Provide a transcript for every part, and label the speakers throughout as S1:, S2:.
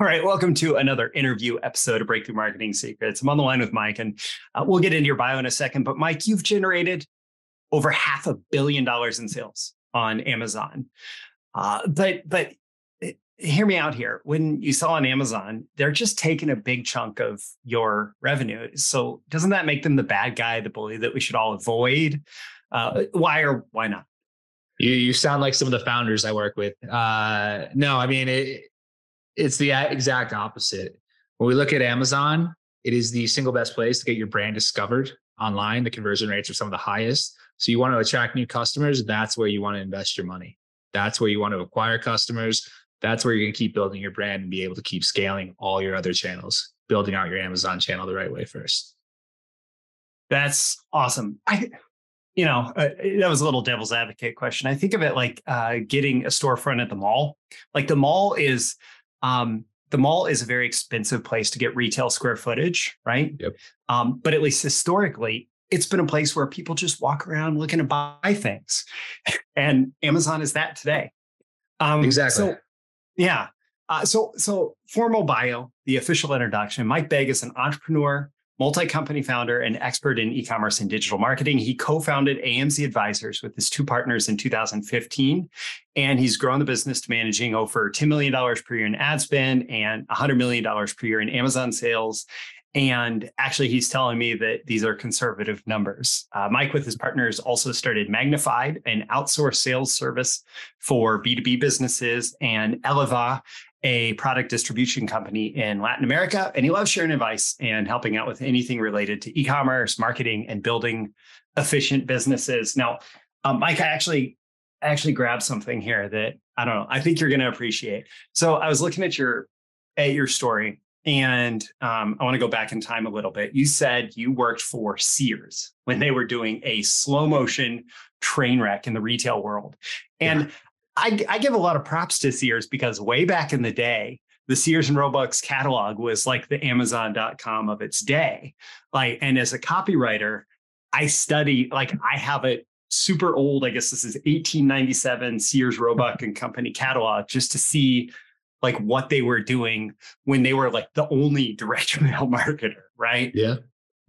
S1: All right, welcome to another interview episode of Breakthrough Marketing Secrets. I'm on the line with Mike, and uh, we'll get into your bio in a second. But Mike, you've generated over half a billion dollars in sales on Amazon. Uh, but but eh, hear me out here. When you sell on Amazon, they're just taking a big chunk of your revenue. So doesn't that make them the bad guy, the bully that we should all avoid? Uh, why or why not?
S2: You you sound like some of the founders I work with. Uh, no, I mean it, it's the exact opposite. When we look at Amazon, it is the single best place to get your brand discovered online. The conversion rates are some of the highest. So you want to attract new customers, that's where you want to invest your money. That's where you want to acquire customers. That's where you're going to keep building your brand and be able to keep scaling all your other channels, building out your Amazon channel the right way first.
S1: That's awesome. I, you know, uh, that was a little devil's advocate question. I think of it like uh, getting a storefront at the mall. Like the mall is um, the mall is a very expensive place to get retail square footage, right?
S2: Yep.
S1: Um, but at least historically, it's been a place where people just walk around looking to buy things, and Amazon is that today.
S2: Um, exactly.
S1: So, yeah. Uh, so, so formal bio, the official introduction. Mike Begg is an entrepreneur, multi-company founder and expert in e-commerce and digital marketing. He co-founded AMZ Advisors with his two partners in 2015, and he's grown the business to managing over $10 million per year in ad spend and $100 million per year in Amazon sales. And actually, he's telling me that these are conservative numbers. Uh, Mike, with his partners, also started Magnified, an outsourced sales service for B2B businesses, and Eleva, a product distribution company in Latin America, and he loves sharing advice and helping out with anything related to e-commerce, marketing, and building efficient businesses. Now, um, Mike, I actually actually grabbed something here that I don't know. I think you're going to appreciate. So I was looking at your at your story, and um, I want to go back in time a little bit. You said you worked for Sears when they were doing a slow motion train wreck in the retail world, and yeah. I, I give a lot of props to Sears because way back in the day, the Sears and Roebuck's catalog was like the Amazon.com of its day. Like, and as a copywriter, I study, like, I have it super old. I guess this is 1897 Sears, Roebuck and Company catalog just to see like what they were doing when they were like the only direct mail marketer, right?
S2: Yeah.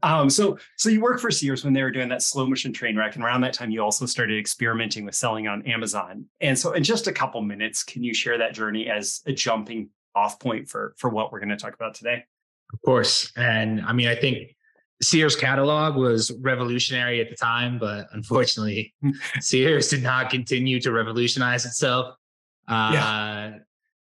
S1: Um, so so you worked for Sears when they were doing that slow motion train wreck, and around that time you also started experimenting with selling on Amazon. And so in just a couple minutes, can you share that journey as a jumping off point for for what we're going to talk about today?
S2: Of course. And I mean, I think Sears catalog was revolutionary at the time, but unfortunately, Sears did not continue to revolutionize itself. Uh, yeah.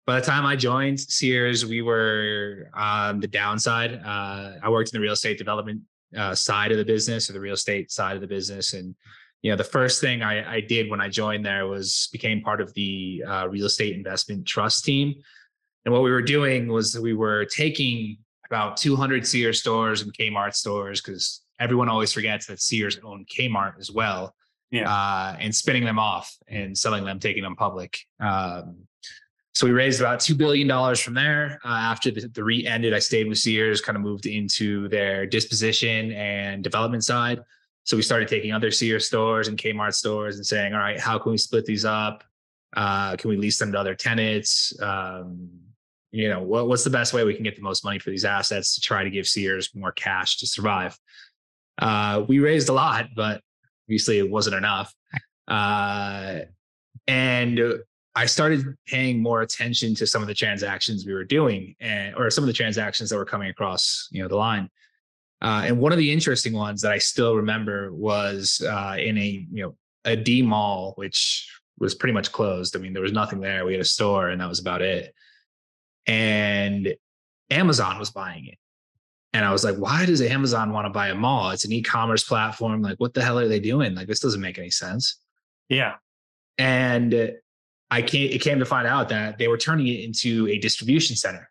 S2: By the time I joined Sears, we were on the downside. Uh, I worked in the real estate development uh, side of the business or the real estate side of the business. And, you know, the first thing I, I did when I joined there was became part of the uh, real estate investment trust team. And what we were doing was we were taking about 200 Sears stores and Kmart stores because everyone always forgets that Sears owned Kmart as well.
S1: Yeah.
S2: Uh, and spinning them off and selling them, taking them public. Um, so we raised about $2 billion from there. Uh, after the, the REIT ended, I stayed with Sears, kind of moved into their disposition and development side. So we started taking other Sears stores and Kmart stores and saying, all right, how can we split these up? Uh, can we lease them to other tenants? Um, you know, what, what's the best way we can get the most money for these assets to try to give Sears more cash to survive? Uh, we raised a lot, but obviously it wasn't enough. Uh, and I started paying more attention to some of the transactions we were doing, and or some of the transactions that were coming across, you know, the line. Uh, and one of the interesting ones that I still remember was uh, in a you know a D mall, which was pretty much closed. I mean, there was nothing there. We had a store, and that was about it. And Amazon was buying it, and I was like, "Why does Amazon want to buy a mall? It's an e-commerce platform. Like, what the hell are they doing? Like, this doesn't make any sense."
S1: Yeah.
S2: And I came, it came to find out that they were turning it into a distribution center.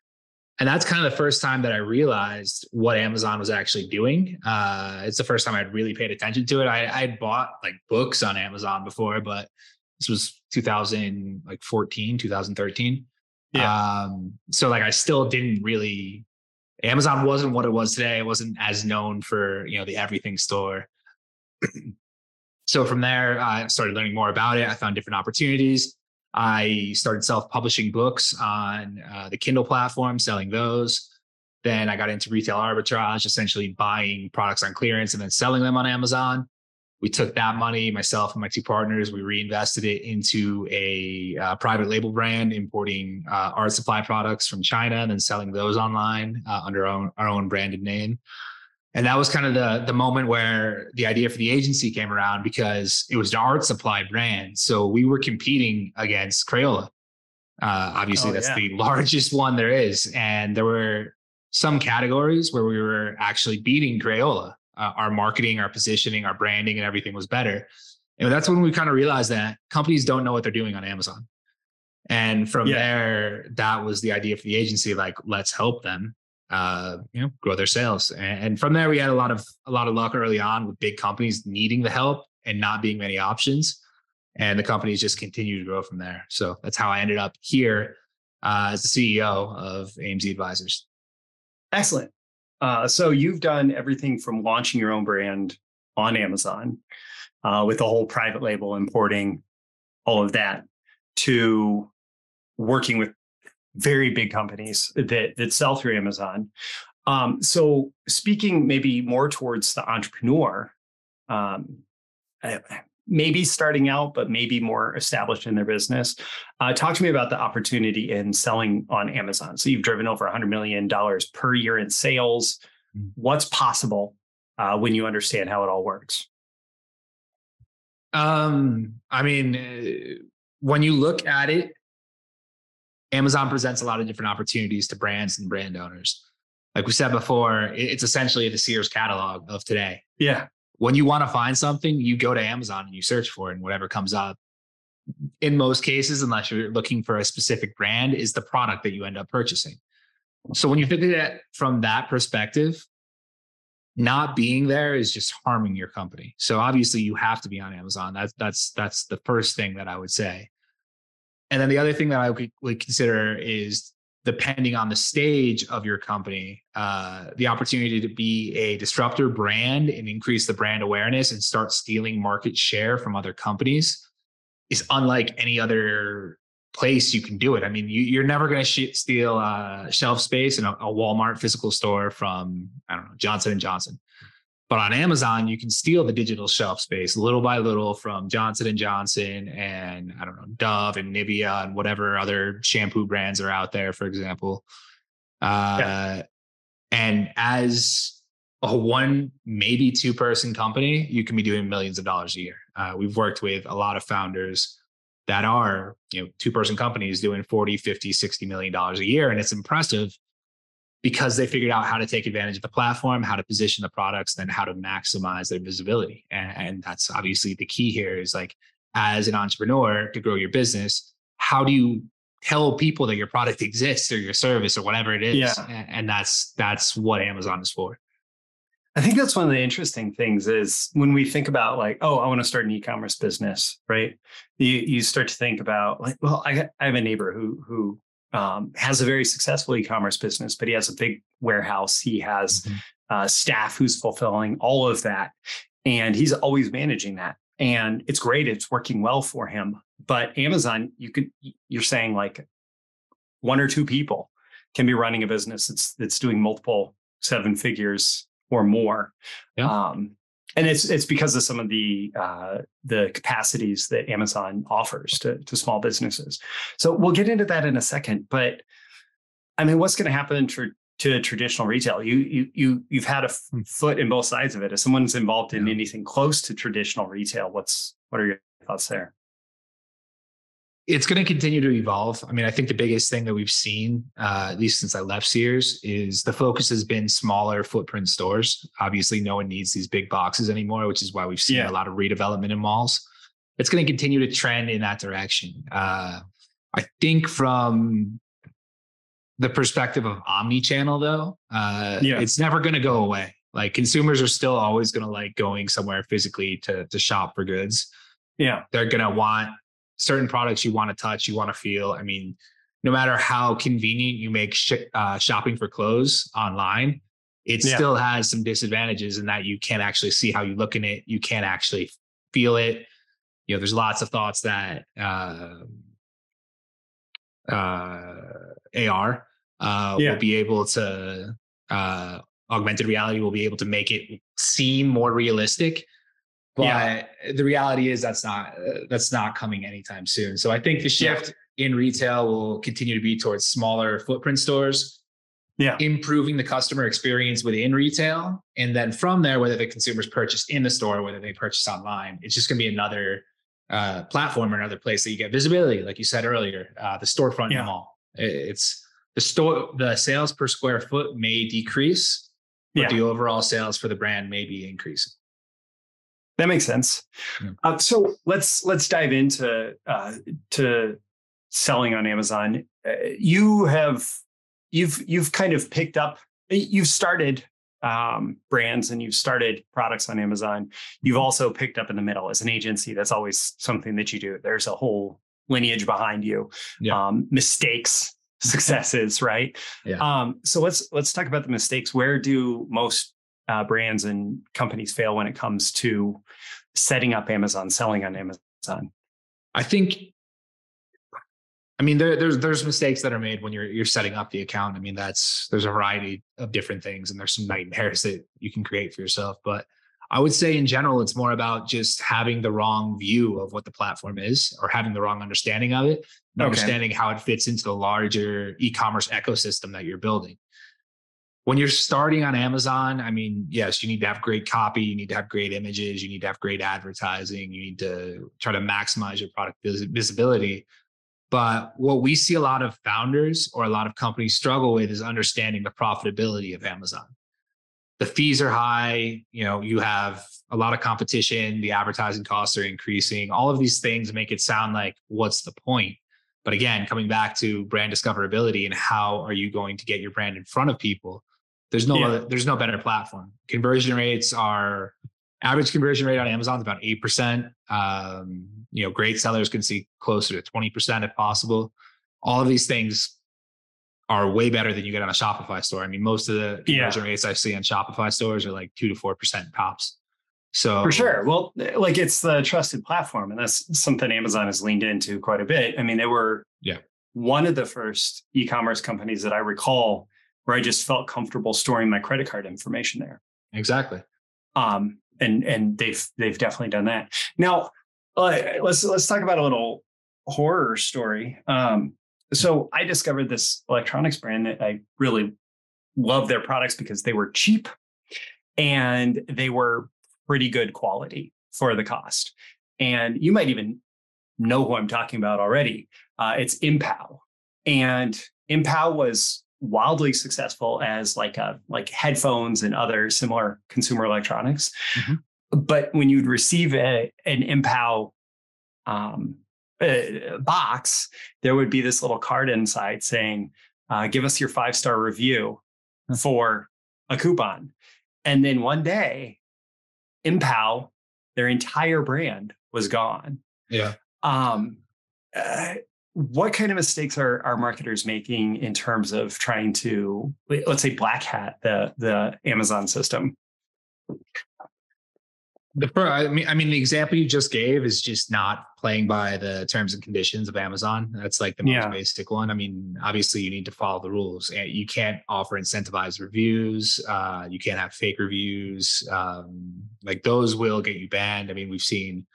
S2: And that's kind of the first time that I realized what Amazon was actually doing. Uh, it's the first time I'd really paid attention to it. I had bought like books on Amazon before, but this was 2014, 2013. Yeah. Um, so like I still didn't really Amazon wasn't what it was today. It wasn't as known for, you know, the everything store. so from there, I started learning more about it. I found different opportunities. I started self publishing books on uh, the Kindle platform, selling those. Then I got into retail arbitrage, essentially buying products on clearance and then selling them on Amazon. We took that money, myself and my two partners, we reinvested it into a uh, private label brand, importing uh, art supply products from China and then selling those online uh, under our own, our own branded name. And that was kind of the the moment where the idea for the agency came around because it was an art supply brand. So we were competing against Crayola. Uh, obviously, oh, that's yeah. the largest one there is, and there were some categories where we were actually beating Crayola. Uh, our marketing, our positioning, our branding, and everything was better. And that's when we kind of realized that companies don't know what they're doing on Amazon. And from yeah. there, that was the idea for the agency. Like, let's help them uh, you know, grow their sales. And from there, we had a lot of a lot of luck early on with big companies needing the help and not being many options. And the companies just continue to grow from there. So that's how I ended up here uh, as the CEO of AMZ Advisors.
S1: Excellent. Uh, so you've done everything from launching your own brand on Amazon uh, with the whole private label importing, all of that, to working with very big companies that that sell through Amazon. Um, so speaking maybe more towards the entrepreneur, um, maybe starting out, but maybe more established in their business. Uh, talk to me about the opportunity in selling on Amazon. So you've driven over $100 million per year in sales. Mm. What's possible uh, when you understand how it all works?
S2: Um, I mean, uh, when you look at it Amazon presents a lot of different opportunities to brands and brand owners. Like we said before, it's essentially the Sears catalog of today.
S1: Yeah.
S2: When you want to find something, you go to Amazon and you search for it, and whatever comes up. In most cases, unless you're looking for a specific brand, is the product that you end up purchasing. So when you think of it from that perspective, not being there is just harming your company. So obviously you have to be on Amazon. That's that's that's the first thing that I would say. And then the other thing that I would consider is depending on the stage of your company, uh, the opportunity to be a disruptor brand and increase the brand awareness and start stealing market share from other companies is unlike any other place you can do it. I mean, you, are never going to sh- steal uh, shelf space in a, a Walmart physical store from I don't know Johnson and Johnson. But on Amazon, you can steal the digital shelf space little by little from Johnson and Johnson and I don't know Dove and Nivea and whatever other shampoo brands are out there, for example. Uh, yeah. And as a one, maybe two person company, you can be doing millions of dollars a year. Uh, we've worked with a lot of founders that are, you know, two person companies doing 40, 50, 60 million dollars a year. And it's impressive because they figured out how to take advantage of the platform, how to position the products, then how to maximize their visibility. And, and, that's obviously the key here is like, as an entrepreneur to grow your business, how do you tell people that your product exists or your service or whatever it is? Yeah. And that's that's what Amazon is for.
S1: I think that's one of the interesting things is when we think about like, oh, I want to start an e-commerce business, right? You you start to think about like, well, I, I have a neighbor who who um, has a very successful e-commerce business, but he has a big warehouse. He has mm-hmm. uh, staff who's fulfilling all of that, and he's always managing that. And it's great; it's working well for him. But Amazon, you could you're saying like one or two people can be running a business that's that's doing multiple seven figures or more. Yeah. Um, and it's it's because of some of the uh, the capacities that Amazon offers to to small businesses. So we'll get into that in a second. But I mean, what's going to happen to to traditional retail? You you you you've had a hmm. foot in both sides of it. If someone's involved in yeah. anything close to traditional retail, what's what are your thoughts there?
S2: It's going to continue to evolve. I mean, I think the biggest thing that we've seen, uh, at least since I left Sears, is the focus has been smaller footprint stores. Obviously, no one needs these big boxes anymore, which is why we've seen yeah. a lot of redevelopment in malls. It's going to continue to trend in that direction. Uh, I think from the perspective of omni-channel, though, uh, yeah. it's never going to go away. Like consumers are still always going to like going somewhere physically to to shop for goods.
S1: Yeah,
S2: they're going to want certain products you want to touch, you want to feel. I mean, no matter how convenient you make sh- uh, shopping for clothes online, it yeah. still has some disadvantages in that you can't actually see how you look in it. You can't actually feel it. You know, there's lots of thoughts that uh, uh, AR. Uh,
S1: Yeah.
S2: We'll be able to uh, augmented reality will be able to make it seem more realistic. But
S1: Yeah.
S2: the reality is that's not uh, that's not coming anytime soon. So I think the shift in retail will continue to be towards smaller footprint stores
S1: Yeah.
S2: improving the customer experience within retail. And then from there, whether the consumers purchase in the store, whether they purchase online, it's just going to be another uh, platform or another place that you get visibility, like you said earlier, uh, the storefront in
S1: Yeah.
S2: the mall. It's the store, the sales per square foot may decrease, but
S1: Yeah.
S2: the overall sales for the brand may be increasing.
S1: That makes sense.
S2: Yeah.
S1: Uh, so let's let's dive into uh, to selling on Amazon. Uh, you have you've you've kind of picked up. You've started um, brands and you've started products on Amazon. You've also picked up in the middle as an agency. That's always something that you do. There's a whole lineage behind you.
S2: Yeah.
S1: Um, mistakes, successes, right?
S2: Yeah.
S1: Um, so let's let's talk about the mistakes. Where do most uh, brands and companies fail when it comes to setting up Amazon, selling on Amazon?
S2: I think. I mean, there, there's there's mistakes that are made when you're you're setting up the account. I mean, that's there's a variety of different things, and there's some nightmares that you can create for yourself. But I would say in general, it's more about just having the wrong view of what the platform is, or having the wrong understanding of it,
S1: Okay.
S2: understanding how it fits into the larger e-commerce ecosystem that you're building. When you're starting on Amazon, I mean, yes, you need to have great copy, you need to have great images, you need to have great advertising, you need to try to maximize your product vis- visibility. But what we see a lot of founders or a lot of companies struggle with is understanding the profitability of Amazon. The fees are high, you know, you have a lot of competition, the advertising costs are increasing. All of these things make it sound like what's the point? But again, coming back to brand discoverability and how are you going to get your brand in front of people? There's no
S1: Yeah.
S2: other, there's no better platform. Conversion rates are average conversion rate on Amazon is about 8%. Um, you know, great sellers can see closer to 20% if possible. All of these things are way better than you get on a Shopify store. I mean, most of the
S1: Yeah.
S2: conversion rates I see on Shopify stores are like two to 4% tops. So
S1: For sure. Well, like it's the trusted platform, and that's something Amazon has leaned into quite a bit. I mean, they were
S2: Yeah.
S1: one of the first e-commerce companies that I recall where I just felt comfortable storing my credit card information there.
S2: exactly.
S1: um, and and they've they've definitely done that. Now, uh, let's let's talk about a little horror story. Um, so I discovered this electronics brand that I really love their products because they were cheap and they were pretty good quality for the cost. And you might even know who I'm talking about already. Uh, it's Mpow, and Mpow was wildly successful as like a like headphones and other similar consumer electronics.
S2: Mhm.
S1: But when you'd receive a, an Mpow um, uh, box, there would be this little card inside saying, uh, "Give us your five star review for a coupon." And then one day, Mpow, their entire brand was gone.
S2: Yeah.
S1: Um, uh, what kind of mistakes are, are marketers making in terms of trying to, let's say, black hat the the Amazon system?
S2: The I mean, I mean, the example you just gave is just not playing by the terms and conditions of Amazon. That's like the most
S1: Yeah.
S2: basic one. I mean, obviously, you need to follow the rules. You can't offer incentivized reviews. Uh, you can't have fake reviews. Um, like those will get you banned. I mean, we've seen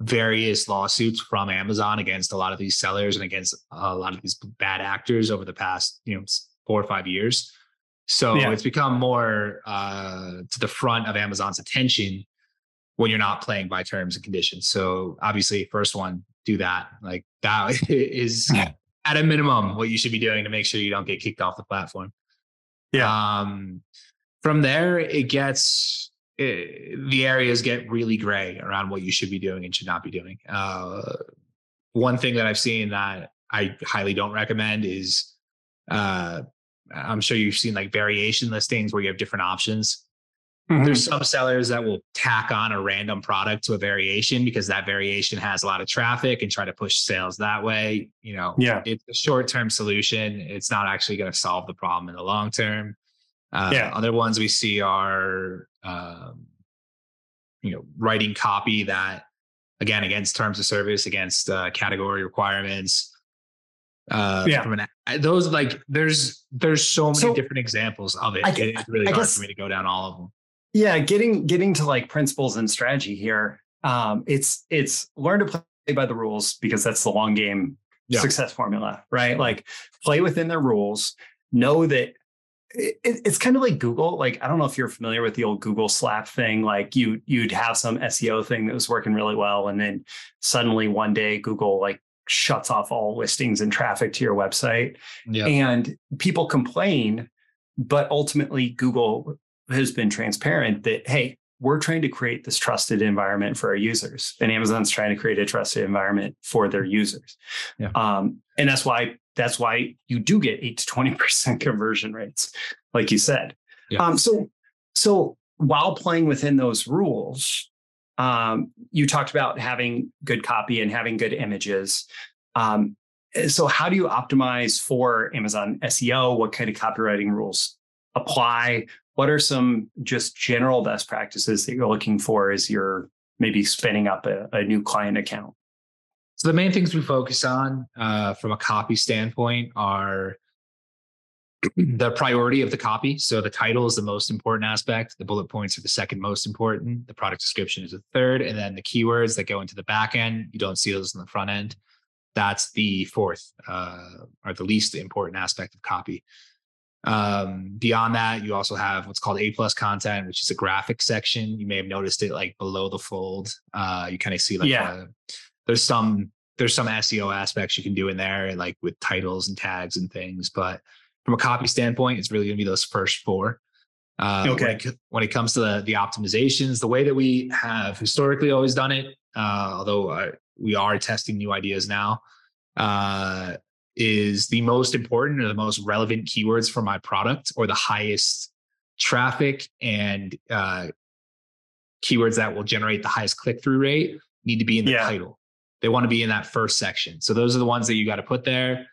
S2: various lawsuits from Amazon against a lot of these sellers and against a lot of these bad actors over the past, you know, four or five years. So
S1: Yeah.
S2: it's become more uh, to the front of Amazon's attention when you're not playing by terms and conditions. So obviously, first one, do that. Like that is
S1: Yeah.
S2: at a minimum what you should be doing to make sure you don't get kicked off the platform.
S1: Yeah.
S2: Um, from there, it gets eh, the areas get really gray around what you should be doing and should not be doing. Uh, one thing that I've seen that I highly don't recommend is uh, I'm sure you've seen like variation listings where you have different options.
S1: Mm-hmm.
S2: There's some sellers that will tack on a random product to a variation because that variation has a lot of traffic and try to push sales that way. You know,
S1: Yeah.
S2: it's a short term solution. It's not actually going to solve the problem in the long term. Uh,
S1: Yeah.
S2: Other ones we see are, um, you know, writing copy that, again, against terms of service, against uh, category requirements. Uh, yeah. From an, those like there's there's so many so, different examples of it. I, it's really I hard guess, for me to go down all of them.
S1: Yeah, getting getting to like principles and strategy here. Um, it's it's learn to play by the rules because that's the long game yeah. success formula, right? Like play within their rules. Know that it, it's kind of like Google. Like I don't know if you're familiar with the old Google slap thing. Like you you'd have some SEO thing that was working really well, and then suddenly one day Google like shuts off all listings and traffic to your website, yeah. and people complain. But ultimately, Google has been transparent that hey, we're trying to create this trusted environment for our users, and Amazon's trying to create a trusted environment for their users. Yeah. Um, and that's why that's why you do get eight to twenty percent conversion rates, like you said. Yeah. Um, so so while playing within those rules, um, you talked about having good copy and having good images. Um, so how do you optimize for Amazon SEO? What kind of copywriting rules apply? what are some just general best practices that you're looking for as you're maybe spinning up a, a new client account?
S2: So the main things we focus on uh, from a copy standpoint are the priority of the copy. So the title is the most important aspect. The bullet points are the second most important. The product description is the third, and then the keywords that go into the back end. You don't see those in the front end. That's the fourth, uh, or the least important aspect of copy. Um, beyond that, you also have what's called A plus content, which is a graphic section. You may have noticed it like below the fold. Uh, you kind of see like yeah. A, there's some there's some SEO aspects you can do in there, like with titles and tags and things. But from a copy standpoint, it's really going to be those first four. Uh, okay. When it, when it, comes to the, the optimizations, the way that we have historically always done it, uh, although uh, we are testing new ideas now, uh, is the most important or the most relevant keywords for my product or the highest traffic and uh, keywords that will generate the highest click through rate need to be in the yeah. title. They want to be in that first section. So those are the ones that you got to put there.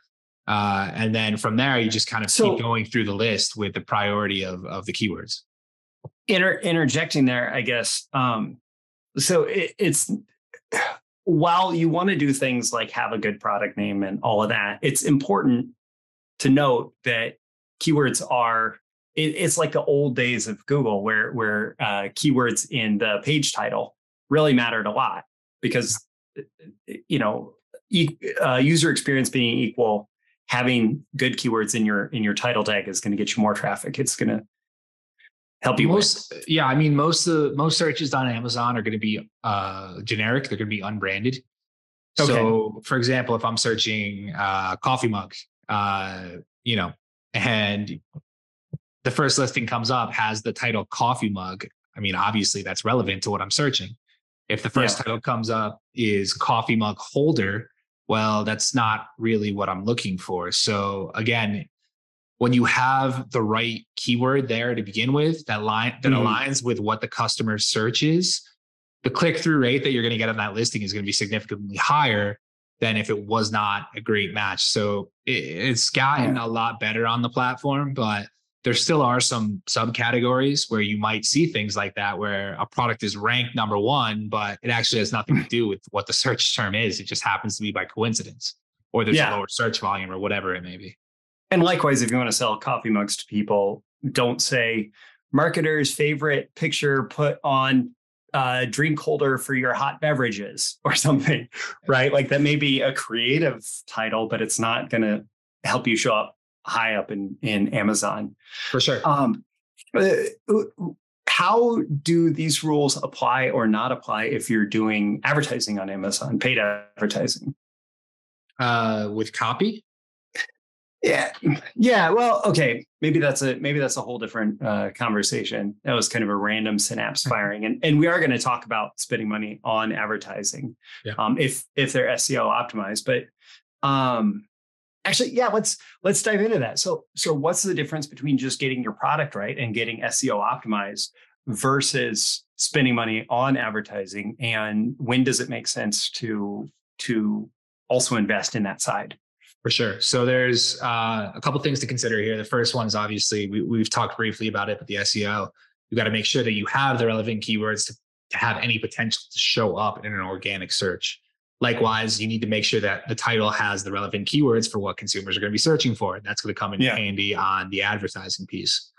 S2: Uh, and then from there, you just kind of so, keep going through the list with the priority of, of the keywords.
S1: Inter- interjecting there, I guess. Um, so it, it's while you want to do things like have a good product name and all of that, it's important to note that keywords are it, it's like the old days of Google where where uh, keywords in the page title really mattered a lot because you know e- uh, user experience being equal having good keywords in your in your title tag is going to get you more traffic it's going to help you
S2: most with? yeah i mean most of most searches on amazon are going to be uh generic they're going to be unbranded okay. so for example if i'm searching uh coffee mug uh you know and the first listing comes up has the title coffee mug i mean obviously that's relevant to what i'm searching if the first yeah. title comes up is coffee mug holder well that's not really what i'm looking for so again when you have the right keyword there to begin with that line that mm-hmm. aligns with what the customer search is the click through rate that you're going to get on that listing is going to be significantly higher than if it was not a great match so it, it's gotten yeah. a lot better on the platform but there still are some subcategories where you might see things like that where a product is ranked number one but it actually has nothing to do with what the search term is it just happens to be by coincidence or there's yeah. a lower search volume or whatever it may be
S1: and likewise, if you want to sell coffee mugs to people, don't say marketer's favorite picture put on a drink holder for your hot beverages or something, right? Like that may be a creative title, but it's not going to help you show up high up in in Amazon.
S2: For sure. Um,
S1: uh, how do these rules apply or not apply if you're doing advertising on Amazon, paid advertising?
S2: Uh, with copy?
S1: Yeah, yeah. Well, okay. Maybe that's a maybe that's a whole different uh, conversation. That was kind of a random synapse firing, and and we are going to talk about spending money on advertising, yeah. um, if if they're SEO optimized. But um, actually, yeah. Let's let's dive into that. So so what's the difference between just getting your product right and getting SEO optimized versus spending money on advertising, and when does it make sense to to also invest in that side?
S2: For sure. So there's uh, a couple things to consider here. The first one is obviously we, we've talked briefly about it, but the SEO. You got to make sure that you have the relevant keywords to, to have any potential to show up in an organic search. Likewise, you need to make sure that the title has the relevant keywords for what consumers are going to be searching for. And That's going to come in yeah. handy on the advertising piece.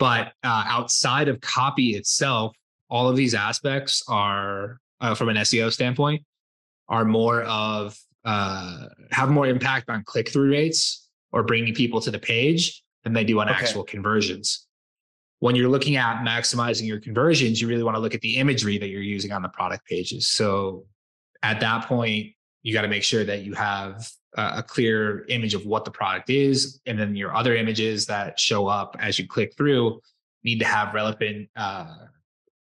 S2: But uh, outside of copy itself, all of these aspects are, uh, from an SEO standpoint, are more of uh, have more impact on click through rates or bringing people to the page than they do on okay. actual conversions. When you're looking at maximizing your conversions, you really want to look at the imagery that you're using on the product pages. So at that point, you got to make sure that you have a clear image of what the product is. And then your other images that show up as you click through need to have relevant uh,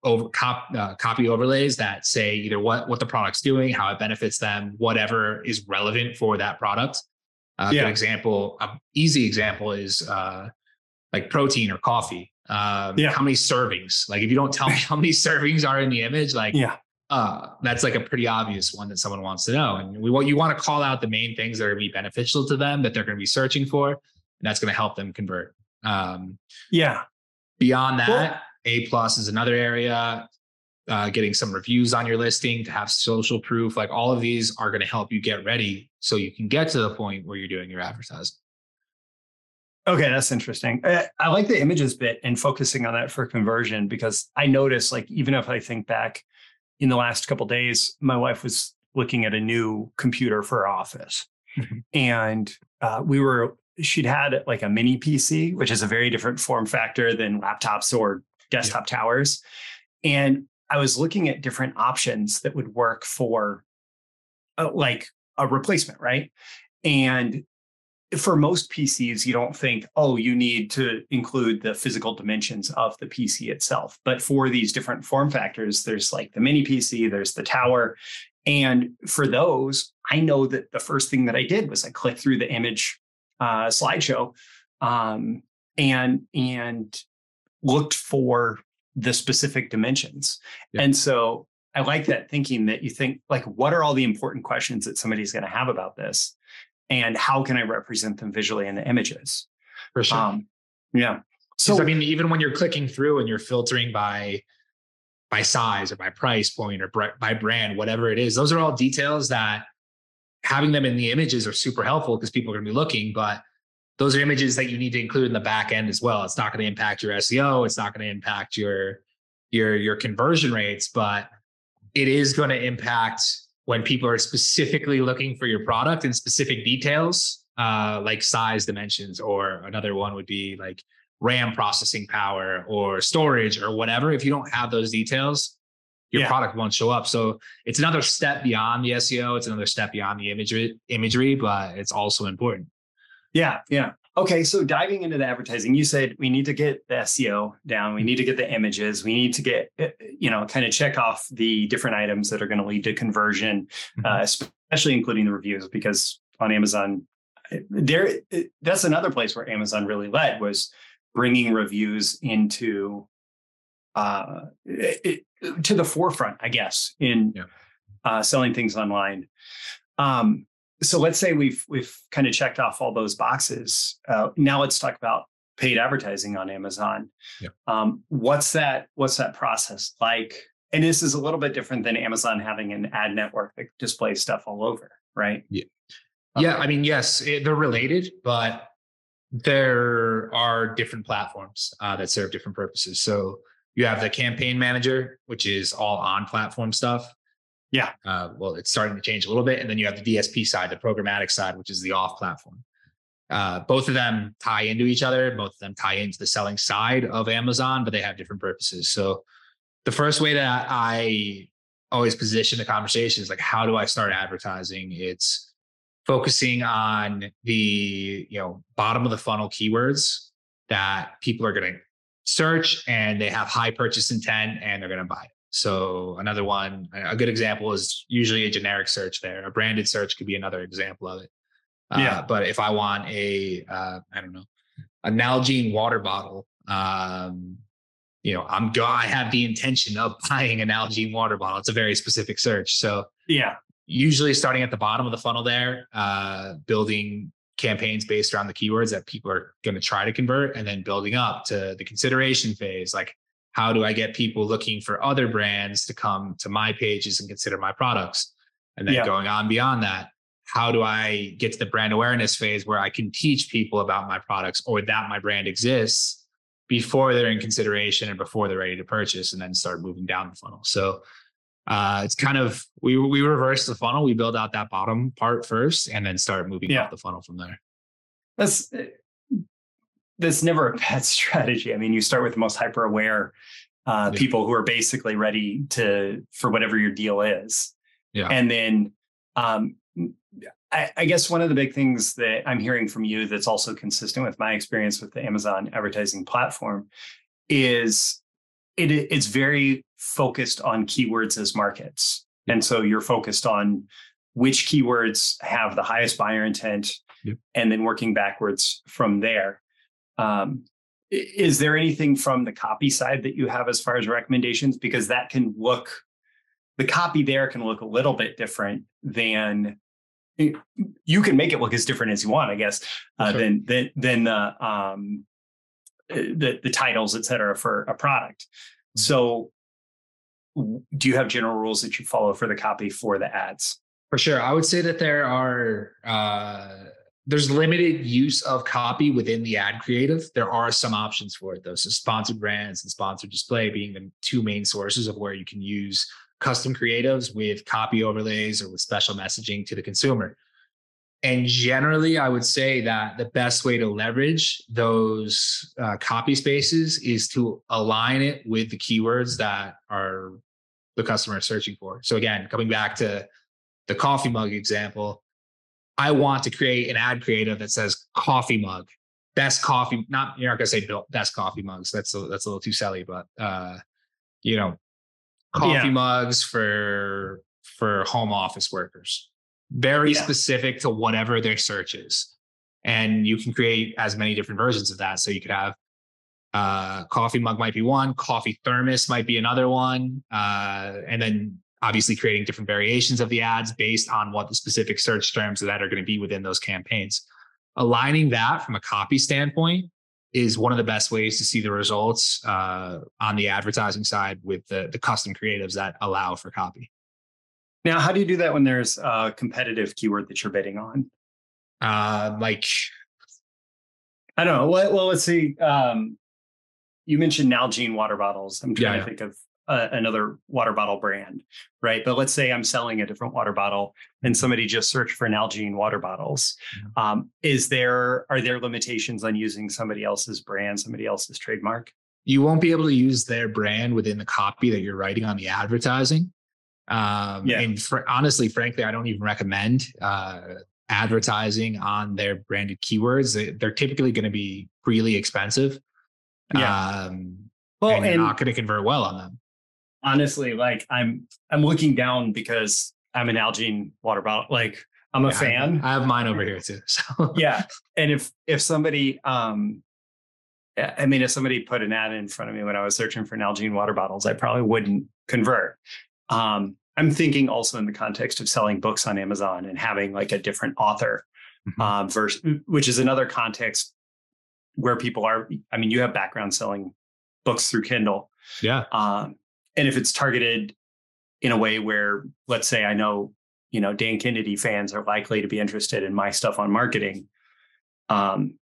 S2: over cop, uh, copy overlays that say either what what the product's doing, how it benefits them, whatever is relevant for that product. Uh, yeah. Good example, an easy example is uh, like protein or coffee. Um, yeah. How many servings? Like if you don't tell me how many servings are in the image, like
S1: yeah.
S2: Uh, that's like a pretty obvious one that someone wants to know. And we want you want to call out the main things that are going to be beneficial to them that they're going to be searching for, and that's going to help them convert. Um,
S1: yeah.
S2: Beyond that, well, A plus is another area. Uh, getting some reviews on your listing to have social proof, like all of these are going to help you get ready so you can get to the point where you're doing your advertising.
S1: Okay, that's interesting. I, I like the images bit and focusing on that for conversion because I notice, like, even if I think back in the last couple days, my wife was looking at a new computer for her office, mm-hmm. and uh, we were she'd had like a mini PC, which is a very different form factor than laptops or desktop yeah. towers, and I was looking at different options that would work for uh, like a replacement, right? And for most PCs, you don't think, oh, you need to include the physical dimensions of the PC itself. But for these different form factors, there's like the mini PC, there's the tower. And for those, I know that the first thing that I did was I clicked through the image uh, slideshow um, and and looked for the specific dimensions. Yeah. And so I like that thinking that you think like, what are all the important questions that somebody's going to have about this? And how can I represent them visually in the images?
S2: For sure. Um,
S1: yeah.
S2: So I mean, even when you're clicking through and you're filtering by by size or by price point or by brand, whatever it is, those are all details that having them in the images are super helpful because people are going to be looking. But those are images that you need to include in the back end as well. It's not going to impact your SEO. It's not going to impact your your your conversion rates, but it is going to impact when people are specifically looking for your product and specific details, uh, like size dimensions, or another one would be like RAM processing power or storage or whatever. If you don't have those details, your yeah. product won't show up. So it's another step beyond the SEO. It's another step beyond the imagery, imagery, but it's also important.
S1: Yeah, yeah. Okay, so diving into the advertising, you said we need to get the SEO down. We need to get the images. We need to get, eh, you know, kind of check off the different items that are going to lead to conversion, mm-hmm. uh, especially including the reviews, because on Amazon, eh, there that's another place where Amazon really led was bringing reviews into uh, it, to the forefront, I guess, in yeah. uh, selling things online. Um, so let's say we've we've kind of checked off all those boxes. Uh, now let's talk about paid advertising on Amazon. Yeah. Um, what's that? What's that process like? And this is a little bit different than Amazon having an ad network that displays stuff all over, right?
S2: Yeah. Okay. Yeah. I mean, yes, it, they're related, but there are different platforms uh, that serve different purposes. So you have the campaign manager, which is all on platform stuff.
S1: Yeah.
S2: Uh, well, it's starting to change a little bit. And then you have the DSP side, the programmatic side, which is the off platform. Uh, both of them tie into each other. Both of them tie into the selling side of Amazon, but they have different purposes. So the first way that I always position the conversation is like, how do I start advertising? It's focusing on the you know bottom of the funnel keywords that people are going to search and they have high purchase intent and they're going to buy it. So another one, a good example is usually a generic search there. A branded search could be another example of it. Uh, yeah. But if I want a, uh, I don't know, a Nalgene water bottle, um, you know, I'm go. I have the intention of buying a Nalgene water bottle. It's a very specific search. So
S1: yeah,
S2: usually starting at the bottom of the funnel there, uh, building campaigns based around the keywords that people are going to try to convert, and then building up to the consideration phase, like how do I get people looking for other brands to come to my pages and consider my products? And then
S1: Yeah.
S2: going on beyond that, how do I get to the brand awareness phase where I can teach people about my products or that my brand exists before they're in consideration and before they're ready to purchase and then start moving down the funnel. So uh, it's kind of we we reverse the funnel. We build out that bottom part first and then start moving
S1: Yeah.
S2: up the funnel from there.
S1: That's that's never a bad strategy. I mean, you start with the most hyper aware uh,
S2: Yeah.
S1: people who are basically ready to for whatever your deal is.
S2: Yeah.
S1: And then um, I, I guess one of the big things that I'm hearing from you that's also consistent with my experience with the Amazon advertising platform is it it's very focused on keywords as markets. And so you're focused on which keywords have the highest buyer intent and then working backwards from there. Um, is there anything from the copy side that you have as far as recommendations? Because that can look, the copy there can look a little bit different than you can make it look as different as you want, I guess, uh,
S2: Sure.
S1: than than than the um, uh, the the titles, et cetera, for a product. So, do you have general rules that you follow for the copy for the ads?
S2: For sure. I would say that there are uh there's limited use of copy within the ad creative. There are some options for it though. So sponsored brands and sponsored display being the two main sources of where you can use custom creatives with copy overlays or with special messaging to the consumer. And generally, I would say that the best way to leverage those uh, copy spaces is to align it with the keywords that are the customer is searching for. So again, coming back to the coffee mug example, I want to create an ad creative that says coffee mug, best coffee. Not you're not gonna say best coffee mugs. That's a, that's a little too silly, but uh, you know, coffee
S1: Yeah.
S2: mugs for for home office workers. Very
S1: Yeah.
S2: specific to whatever their search is, and you can create as many different versions of that. So you could have uh, coffee mug might be one, coffee thermos might be another one, uh, and then obviously creating different variations of the ads based on what the specific search terms that are going to be within those campaigns. Aligning that from a copy standpoint is one of the best ways to see the results uh, on the advertising side with the, the custom creatives that allow for copy.
S1: Now, how do you do that when there's a competitive keyword that you're bidding on?
S2: Uh, like,
S1: I don't know. Well, well let's see. Um, you mentioned Nalgene water bottles. I'm trying
S2: Yeah,
S1: to think of uh, another water bottle brand, right? But let's say I'm selling a different water bottle, and somebody just searched for Nalgene water bottles.
S2: Mhm.
S1: Um, is there are there limitations on using somebody else's brand, somebody else's trademark?
S2: you won't be able to use their brand within the copy that you're writing on the advertising. Um,
S1: Yeah.
S2: And fr- honestly, frankly, I don't even recommend uh, advertising on their branded keywords. They, they're typically going to be really expensive.
S1: Yeah.
S2: Um,
S1: Well,
S2: and you're
S1: and
S2: not going to convert well on them.
S1: Honestly, like I'm I'm looking down because I'm an Nalgene water bottle. Like I'm a
S2: Yeah,
S1: fan.
S2: I have mine over here too. So
S1: yeah and if if somebody um i mean if somebody put an ad in front of me when i was searching for nalgene water bottles i probably wouldn't convert um i'm thinking also in the context of selling books on amazon and having like a different author
S2: Mhm.
S1: um versus which is another context where people are i mean you have background selling books through kindle
S2: yeah,
S1: um, and if it's targeted in a way where, let's say, I know, you know, Dan Kennedy fans are likely to be interested in my stuff on marketing, um,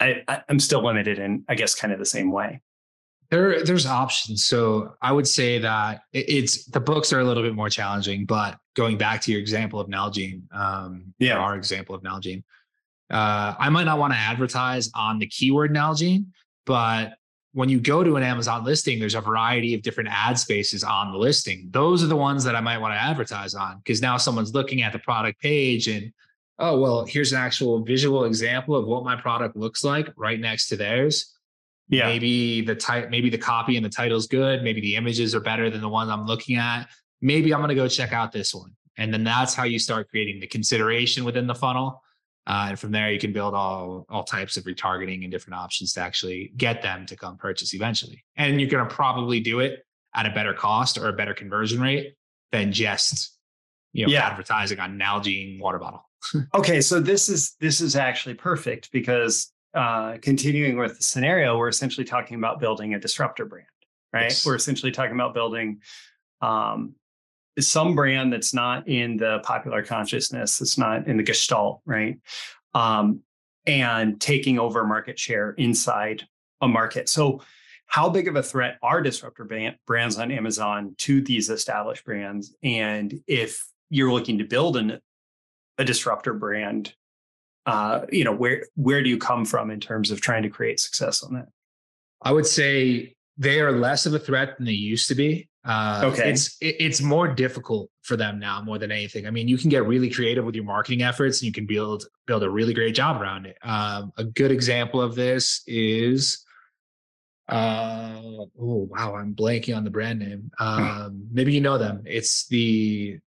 S1: I, I, I'm still limited in, I guess, kind of the same way.
S2: there there's options. So I would say that it's the books are a little bit more challenging. But going back to your example of Nalgene, um,
S1: Yeah.
S2: our example of Nalgene, uh, I might not want to advertise on the keyword Nalgene, but when you go to an Amazon listing, there's a variety of different ad spaces on the listing. Those are the ones that I might want to advertise on because now someone's looking at the product page and oh well, here's an actual visual example of what my product looks like right next to theirs.
S1: Yeah.
S2: Maybe the type, maybe the copy and the title's good. Maybe the images are better than the one I'm looking at. Maybe I'm going to go check out this one. And then that's how you start creating the consideration within the funnel. Uh, and from there, you can build all all types of retargeting and different options to actually get them to come purchase eventually. And you're going to probably do it at a better cost or a better conversion rate than just you know
S1: Yeah.
S2: advertising on Nalgene water bottle.
S1: Okay, so this is this is actually perfect because uh, continuing with the scenario, we're essentially talking about building a disruptor brand, right?
S2: Yes.
S1: We're essentially talking about building um, some brand that's not in the popular consciousness, that's not in the gestalt, right? Um, and taking over market share inside a market. So, how big of a threat are disruptor brands on Amazon to these established brands? And if you're looking to build an, a disruptor brand, uh, you know, where where do you come from in terms of trying to create success on that?
S2: I would say they are less of a threat than they used to be. Uh, okay, it's it's more difficult for them now more than anything. I mean, you can get really creative with your marketing efforts, and you can build build a really great job around it. Um, a good example of this is, uh, oh wow, I'm blanking on the brand name. Hmm. Um, maybe you know them. It's the,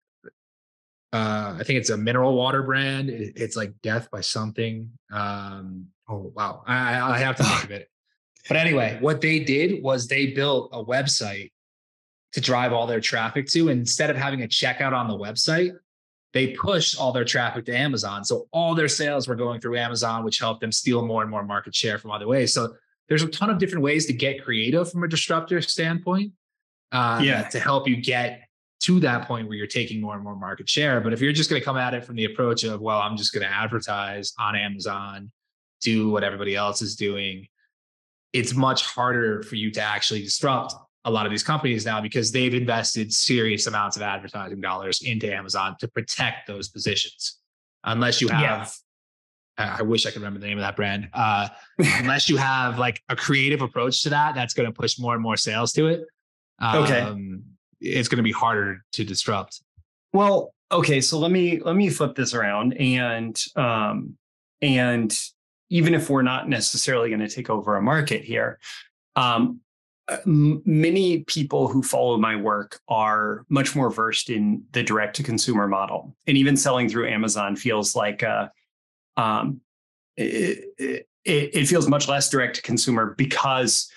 S2: uh, I think it's a mineral water brand. It, it's like Death by something. Um, oh wow, I, I have to think of it. But anyway, what they did was they built a website to drive all their traffic to. Instead of having a checkout on the website, they pushed all their traffic to Amazon. So all their sales were going through Amazon, which helped them steal more and more market share from other ways. So there's a ton of different ways to get creative from a disruptor standpoint. Uh, yeah. To help you get to that point where you're taking more and more market share. But if you're just going to come at it from the approach of, well, I'm just going to advertise on Amazon, do what everybody else is doing, it's much harder for you to actually disrupt a lot of these companies now because they've invested serious amounts of advertising dollars into Amazon to protect those positions. Unless you have, yeah. I wish I could remember the name of that brand. Uh, unless you have like a creative approach to that, that's going to push more and more sales to it. Um, okay, it's going to be harder to disrupt.
S1: Well, okay, so let me let me flip this around and um, and even if we're not necessarily going to take over a market here, um, uh, many people who follow my work are much more versed in the direct to consumer model. And even selling through amazon feels like a, um, it, it, it feels much less direct to consumer because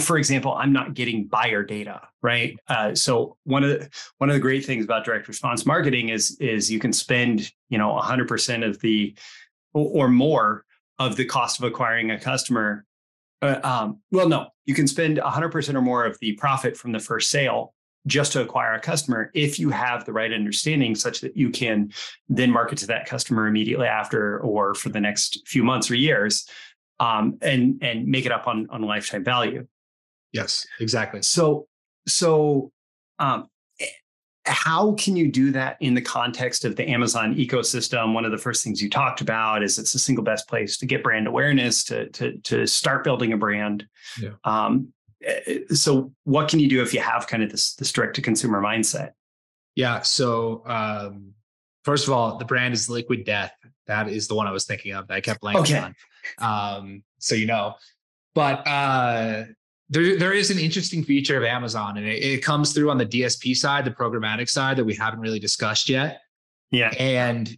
S1: for example i'm not getting buyer data right? Uh, so one of the one of the great things about direct response marketing is is you can spend you know 100% of the or more of the cost of acquiring a customer uh, um, well, no, you can spend 100% or more of the profit from the first sale just to acquire a customer if you have the right understanding such that you can then market to that customer immediately after or for the next few months or years um, and and make it up on on lifetime value.
S2: Yes exactly.
S1: So so um, how can you do that in the context of the Amazon ecosystem? One of the first things you talked about is it's the single best place to get brand awareness, to to to start building a brand. Yeah. Um, eh, so, what can you do if you have kind of this this direct to consumer mindset?
S2: Yeah. So, um, first of all, the brand is Liquid Death. That is the one I was thinking of. That I kept blanking okay. on. Um, so you know, but uh, there, there is an interesting feature of Amazon, and it, it comes through on the DSP side, the programmatic side that we haven't really discussed yet.
S1: Yeah.
S2: And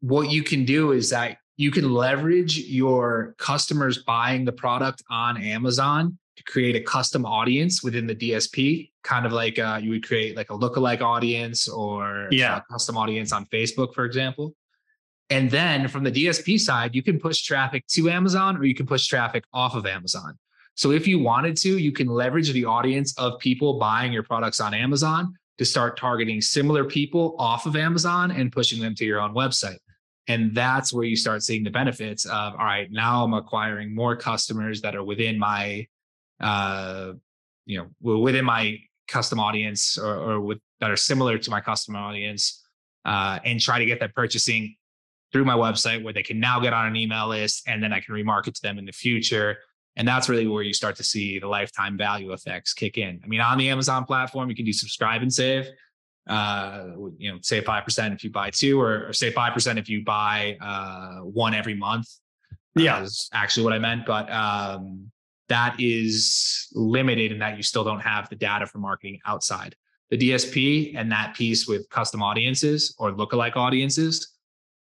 S2: what you can do is that you can leverage your customers buying the product on Amazon to create a custom audience within the DSP, kind of like uh, you would create like a lookalike audience or
S1: yeah.
S2: a custom audience on Facebook, for example. And then from the DSP side, you can push traffic to Amazon or you can push traffic off of Amazon. So if you wanted to, you can leverage the audience of people buying your products on Amazon to start targeting similar people off of Amazon and pushing them to your own website. And that's where you start seeing the benefits of, all right, now I'm acquiring more customers that are within my, uh, you know, within my custom audience or, or with that are similar to my custom audience, uh, and try to get that purchasing through my website where they can now get on an email list and then I can remarket to them in the future and that's really where you start to see the lifetime value effects kick in. I mean, on the Amazon platform, you can do subscribe and save. Uh, you know, say five percent if you buy two, or, or say five percent if you buy uh, one every month.
S1: Yeah,
S2: is actually what I meant. But um, that is limited in that you still don't have the data for marketing outside the DSP and that piece with custom audiences or lookalike audiences.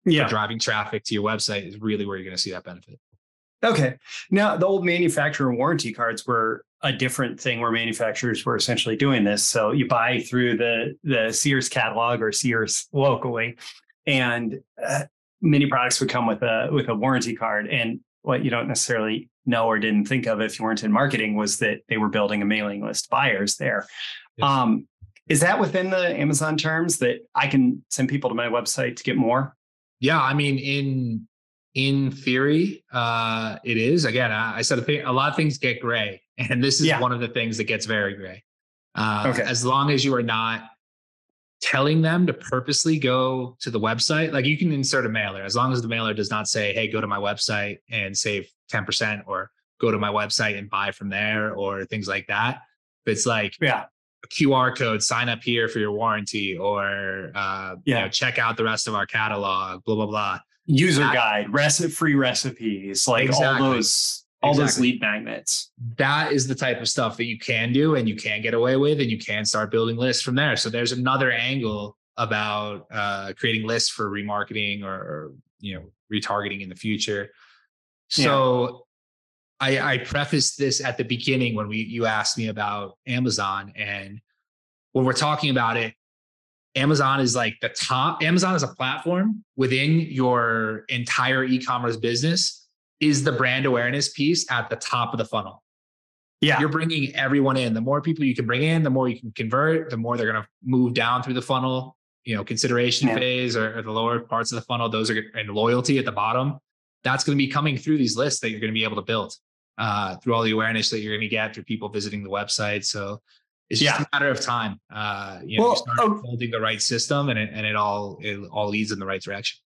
S1: Yeah,
S2: driving traffic to your website is really where you're going to see that benefit.
S1: Okay. Now, the old manufacturer warranty cards were a different thing where manufacturers were essentially doing this. So you buy through the the Sears catalog or Sears locally, and uh, many products would come with a with a warranty card. And what you don't necessarily know or didn't think of if you weren't in marketing was that they were building a mailing list buyers there. Yes. Um, Is that within the Amazon terms that I can send people to my website to get more?
S2: Yeah, I mean, in in theory, uh, it is. Again, I, I said a, a, lot of things get gray, and this is yeah. one of the things that gets very gray. Uh, okay. As long as you are not telling them to purposely go to the website, like you can insert a mailer, as long as the mailer does not say, "Hey, go to my website and save ten percent," or "Go to my website and buy from there," or things like that. If it's like,
S1: yeah,
S2: QR code, sign up here for your warranty, or uh, yeah. You know, check out the rest of our catalog, blah blah blah.
S1: User that, guide, recipe free recipes, like exactly. all those all exactly. those lead magnets.
S2: That is the type of stuff that you can do and you can get away with, and you can start building lists from there. So there's another angle about uh, creating lists for remarketing or, or you know retargeting in the future. So I, I prefaced this at the beginning when we you asked me about Amazon, and when we're talking about it, Amazon is like the top. Amazon is a platform within your entire e-commerce business is the brand awareness piece at the top of the funnel.
S1: Yeah,
S2: you're bringing everyone in. The more people you can bring in, the more you can convert. The more they're going to move down through the funnel. You know, consideration yeah. phase or, or the lower parts of the funnel. Those are and loyalty at the bottom. That's going to be coming through these lists that you're going to be able to build uh, through all the awareness that you're going to get through people visiting the website. So it's just yeah. a matter of time. Uh, you know, well, you start oh, building the right system, and it and it all it all leads in the right direction.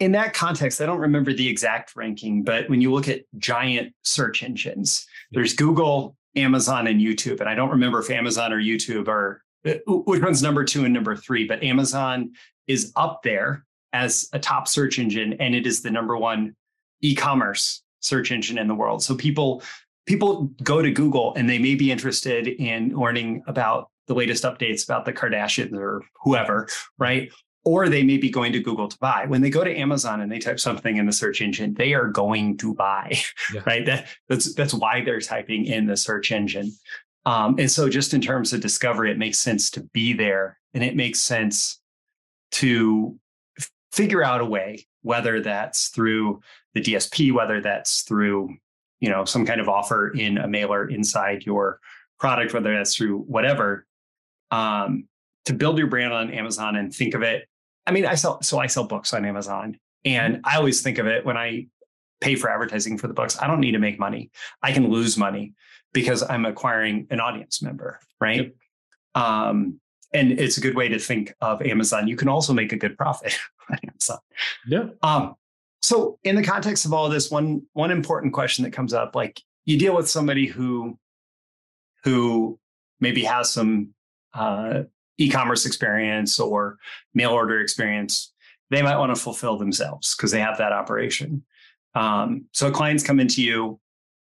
S1: In that context, I don't remember the exact ranking, but when you look at giant search engines, there's Google, Amazon, and YouTube, and I don't remember if Amazon or YouTube are uh, which one's number two and number three, but Amazon is up there as a top search engine, and it is the number one e-commerce search engine in the world. So people people go to Google and they may be interested in learning about the latest updates about the Kardashians or whoever, right? Or they may be going to Google to buy. When they go to Amazon and they type something in the search engine, they are going to buy, yeah. right? That, that's that's why they're typing in the search engine. Um, and so, just in terms of discovery, it makes sense to be there, and it makes sense to figure out a way, whether that's through the DSP, whether that's through you know some kind of offer in a mailer inside your product, whether that's through whatever, um, to build your brand on Amazon and think of it. I mean, I sell so I sell books on Amazon, and I always think of it when I pay for advertising for the books. I don't need to make money. I can lose money because I'm acquiring an audience member, right? Yep. Um, and it's a good way to think of Amazon. You can also make a good profit on Amazon.
S2: Yeah.
S1: Um, so, in the context of all this, one one important question that comes up, like you deal with somebody who who maybe has some uh, e-commerce experience or mail order experience, they might want to fulfill themselves because they have that operation. Um, so clients come into you,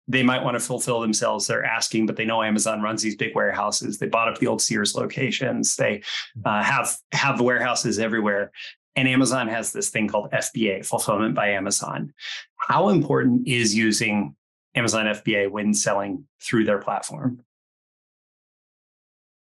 S1: they might want to fulfill themselves. They're asking, but they know Amazon runs these big warehouses. They bought up the old Sears locations. They uh, have have warehouses everywhere, and Amazon has this thing called FBA, Fulfillment by Amazon. How important is using Amazon FBA when selling through their platform?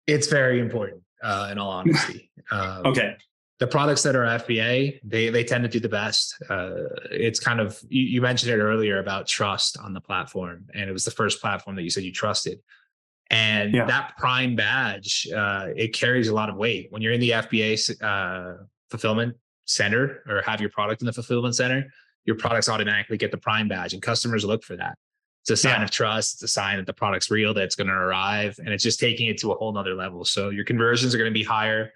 S2: It's very important, uh, in all honesty.
S1: Um, okay.
S2: The products that are FBA, they they tend to do the best. Uh, it's kind of you, you mentioned it earlier about trust on the platform, and it was the first platform that you said you trusted. And yeah. that Prime badge, uh, it carries a lot of weight when you're in the FBA uh, fulfillment center or have your product in the fulfillment center, your products automatically get the Prime badge, and customers look for that. It's a sign yeah. of trust. It's a sign that the product's real, that it's going to arrive, and it's just taking it to a whole nother level. So your conversions are going to be higher.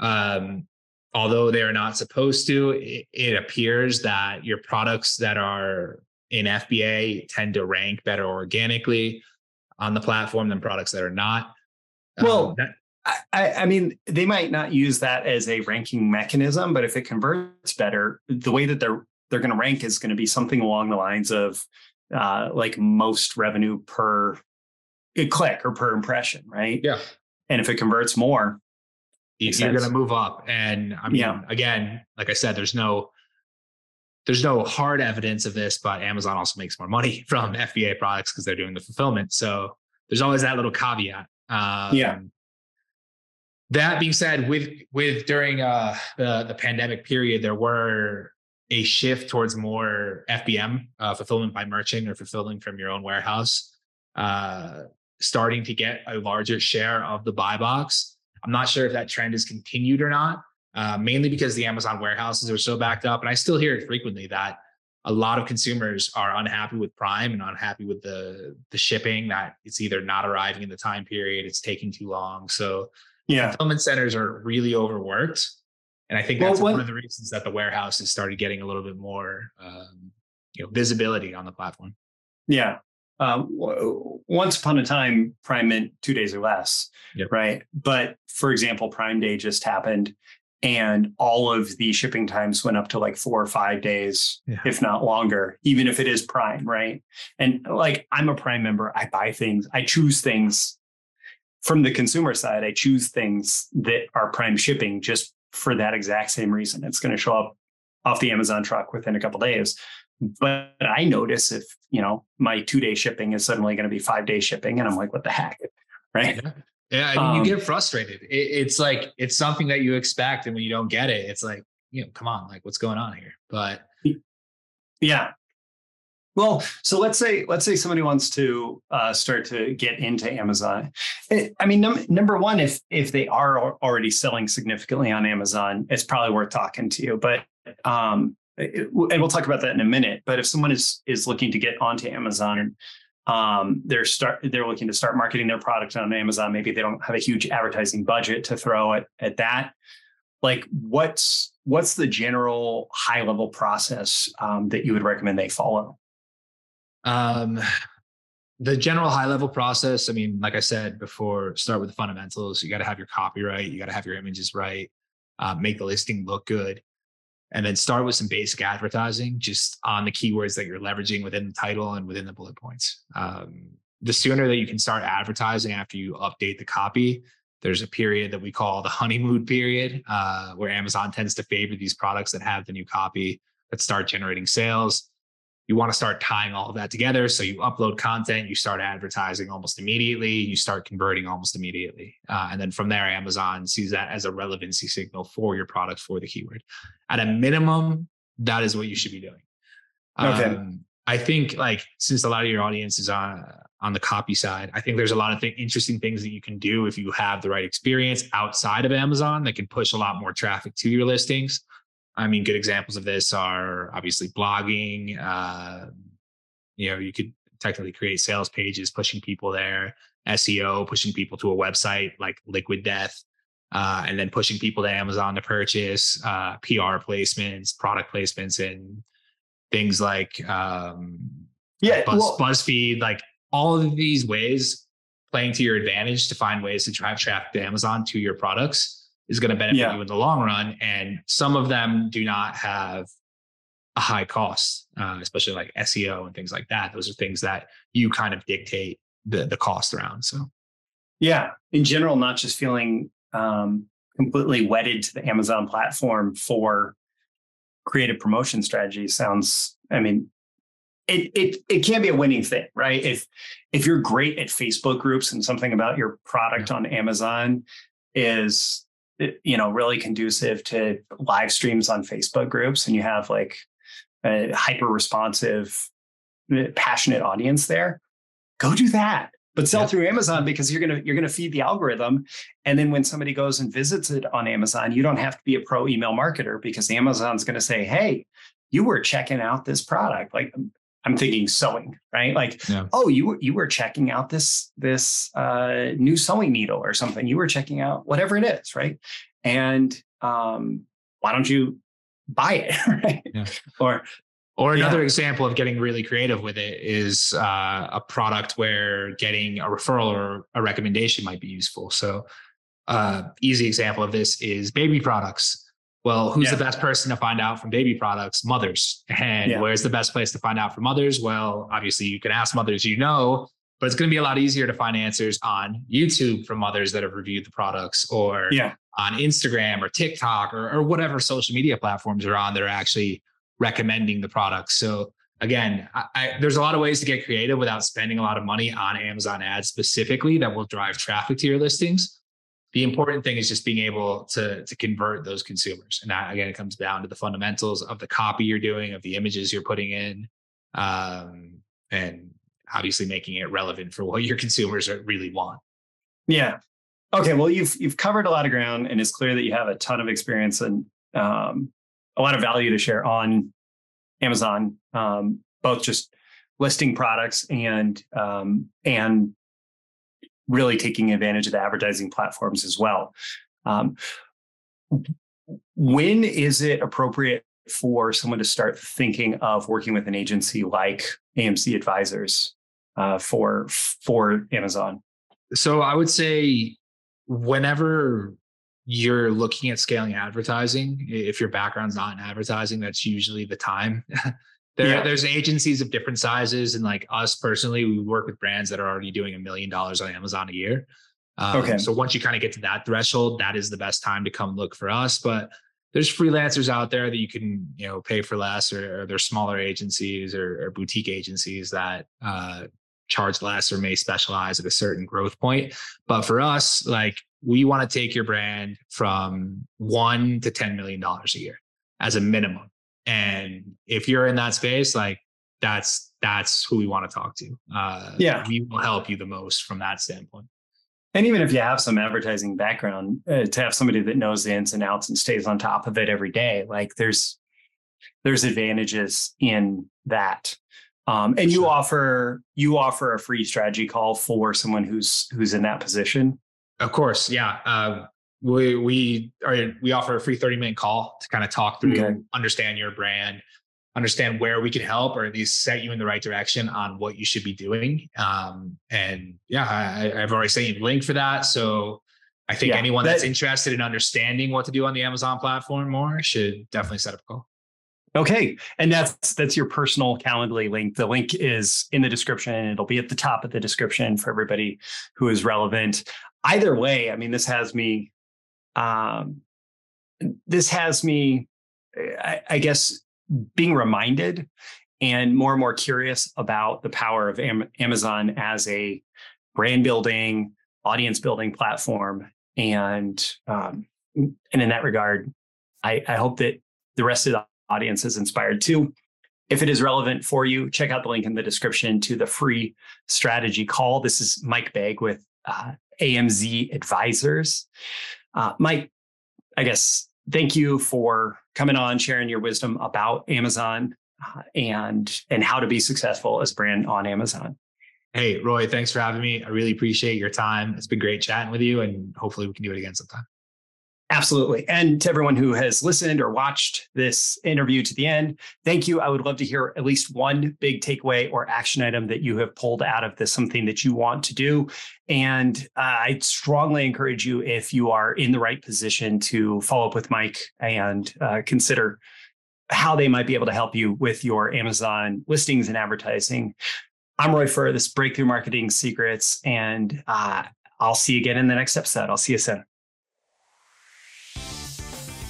S2: Um, although they are not supposed to, it, it appears that your products that are in FBA tend to rank better organically on the platform than products that are not.
S1: Well, um, that, I, I, mean, they might not use that as a ranking mechanism, but if it converts better, the way that they're they're going to rank is going to be something along the lines of uh, like most revenue per click or per impression, right?
S2: Yeah.
S1: And if it converts more,
S2: you're going to move up. And I mean, yeah. again, like I said, there's no there's no hard evidence of this, but Amazon also makes more money from FBA products because they're doing the fulfillment. So there's always that little caveat.
S1: Um, yeah
S2: that being said, with with during uh, the the pandemic period, there were a shift towards more FBM uh, fulfillment by merchant or fulfilling from your own warehouse, uh, starting to get a larger share of the buy box. I'm not sure if that trend has continued or not, uh, mainly because the Amazon warehouses are so backed up. And I still hear it frequently that a lot of consumers are unhappy with Prime and unhappy with the the shipping that it's either not arriving in the time period, it's taking too long. So yeah, fulfillment centers are really overworked. And I think that's well, one of the reasons that the warehouse has started getting a little bit more um, you know visibility on the platform.
S1: Yeah. Um, once upon a time, Prime meant two days or less, yep. right? But for example, Prime Day just happened, and all of the shipping times went up to like four or five days, yeah. if not longer, even if it is Prime, right? And like I'm a Prime member, I buy things, I choose things from the consumer side. I choose things that are Prime shipping just for that exact same reason. It's going to show up off the Amazon truck within a couple days. But I notice if, you know, my two day shipping is suddenly going to be five day shipping and I'm like, what the heck? Right.
S2: Yeah. Yeah, I mean, um, you get frustrated. It, it's like it's something that you expect, and when you don't get it, it's like, you know, come on, like what's going on here? But
S1: yeah. Well, so let's say let's say somebody wants to uh, start to get into Amazon. It, I mean, num- number one, if if they are already selling significantly on Amazon, it's probably worth talking to you. But um, and we'll talk about that in a minute. But if someone is is looking to get onto Amazon, um, they're start they're looking to start marketing their product on Amazon. Maybe they don't have a huge advertising budget to throw at at that. Like, what's what's the general high level process um, that you would recommend they follow?
S2: Um, the general high level process. I mean, like I said before, start with the fundamentals. You got to have your copyright. You got to have your images right. Uh, make the listing look good and then start with some basic advertising just on the keywords that you're leveraging within the title and within the bullet points. Um, the sooner that you can start advertising after you update the copy, there's a period that we call the honeymoon period, uh, where Amazon tends to favor these products that have the new copy that start generating sales you want to start tying all of that together. So you upload content, you start advertising almost immediately, you start converting almost immediately. Uh, and then from there, Amazon sees that as a relevancy signal for your product for the keyword. At a minimum, that is what you should be doing. Okay. Um, I think like since a lot of your audience is on on the copy side, I think there's a lot of th- interesting things that you can do if you have the right experience outside of Amazon that can push a lot more traffic to your listings. I mean, good examples of this are obviously blogging. Uh, you know, you could technically create sales pages, pushing people there, SEO, pushing people to a website like Liquid Death, uh, and then pushing people to Amazon to purchase, uh, PR placements, product placements, and things like um,
S1: yeah,
S2: Buzz, well, BuzzFeed, like all of these ways playing to your advantage to find ways to drive traffic to Amazon to your products is going to benefit yeah. you in the long run. And some of them do not have a high cost, uh, especially like SEO and things like that. Those are things that you kind of dictate the the cost around. So,
S1: yeah, in general, not just feeling um, completely wedded to the Amazon platform for creative promotion strategy sounds. I mean, it it it can be a winning thing, right? If if you're great at Facebook groups and something about your product yeah. on Amazon is you know really conducive to live streams on facebook groups and you have like a hyper responsive uh, passionate audience there go do that. But sell through amazon because you're going to you're going to feed the algorithm and then when somebody goes and visits it on amazon you don't have to be a pro email marketer because amazon's going to say hey you were checking out this product. Like I'm thinking sewing, right? Like, yeah. oh, you were you were checking out this this uh, new sewing needle or something. You were checking out whatever it is, right? And um, why don't you buy it, right? Yeah. Or
S2: or another yeah. example of getting really creative with it is uh, a product where getting a referral or a recommendation might be useful. So, uh, easy example of this is baby products. Well, who's yeah. the best person to find out from baby products? Mothers. And yeah. where's the best place to find out from mothers? Well, obviously, you can ask mothers you know, but it's going to be a lot easier to find answers on YouTube from mothers that have reviewed the products or yeah. on Instagram or TikTok or, or whatever social media platforms are on that are actually recommending the products. So, again, I, I, there's a lot of ways to get creative without spending a lot of money on Amazon ads specifically that will drive traffic to your listings the important thing is just being able to to convert those consumers. And that again it comes down to the fundamentals of the copy you're doing of the images you're putting in um, and obviously making it relevant for what your consumers are, really want.
S1: Yeah. Okay, well, you've you've covered a lot of ground, and it's clear that you have a ton of experience and um, a lot of value to share on Amazon, um, both just listing products and um, and really taking advantage of the advertising platforms as well. Um, when is it appropriate for someone to start thinking of working with an agency like AMZ Advisors uh, for for Amazon?
S2: So I would say whenever you're looking at scaling advertising, if your background's not in advertising, that's usually the time. there, yeah. there's agencies of different sizes, and like us personally, we work with brands that are already doing a million dollars on Amazon a year. Um, okay. So once you kind of get to that threshold, that is the best time to come look for us. But there's freelancers out there that you can you know pay for less, or, or there's smaller agencies or, or boutique agencies that uh, charge less or may specialize at a certain growth point. But for us, like we want to take your brand from one to $10 million a year as a minimum. And if you're in that space, like that's, that's who we want to talk to. Uh, yeah. We will help you the most from that standpoint.
S1: And even if you have some advertising background, uh, to have somebody that knows the ins and outs and stays on top of it every day, like there's, there's advantages in that. Um, and you offer you offer a free strategy call for someone who's who's in that position.
S2: Of course, yeah. Uh, we we are we offer a free 30 minute call to kind of talk through, okay. understand your brand, understand where we can help, or at least set you in the right direction on what you should be doing. Um, and yeah, I, have already sent you the link for that. So I think yeah, anyone that, that's interested in understanding what to do on the Amazon platform more should definitely set up a call.
S1: Okay. And that's that's your personal Calendly link. The link is in the description. It'll be at the top of the description for everybody who is relevant. Either way, I mean, this has me um this has me I, I guess being reminded and more and more curious about the power of Am- Amazon as a brand building, audience building platform. And um, and in that regard, I, I hope that the rest of the audience is inspired too. If it is relevant for you, check out the link in the description to the free strategy call. This is Mike Begg with uh, AMZ Advisors. Uh, Mike, I guess thank you for coming on, sharing your wisdom about Amazon uh, and and how to be successful as brand on Amazon.
S2: Hey, Roy, thanks for having me. I really appreciate your time. It's been great chatting with you, and hopefully we can do it again sometime.
S1: Absolutely. And to everyone who has listened or watched this interview to the end, thank you. I would love to hear at least one big takeaway or action item that you have pulled out of this, something that you want to do. And uh, I strongly encourage you, if you are in the right position, to follow up with Mike and uh, consider how they might be able to help you with your Amazon listings and advertising. I'm Roy Furr, this Breakthrough Marketing Secrets, and uh, I'll see you again in the next episode. I'll see you soon.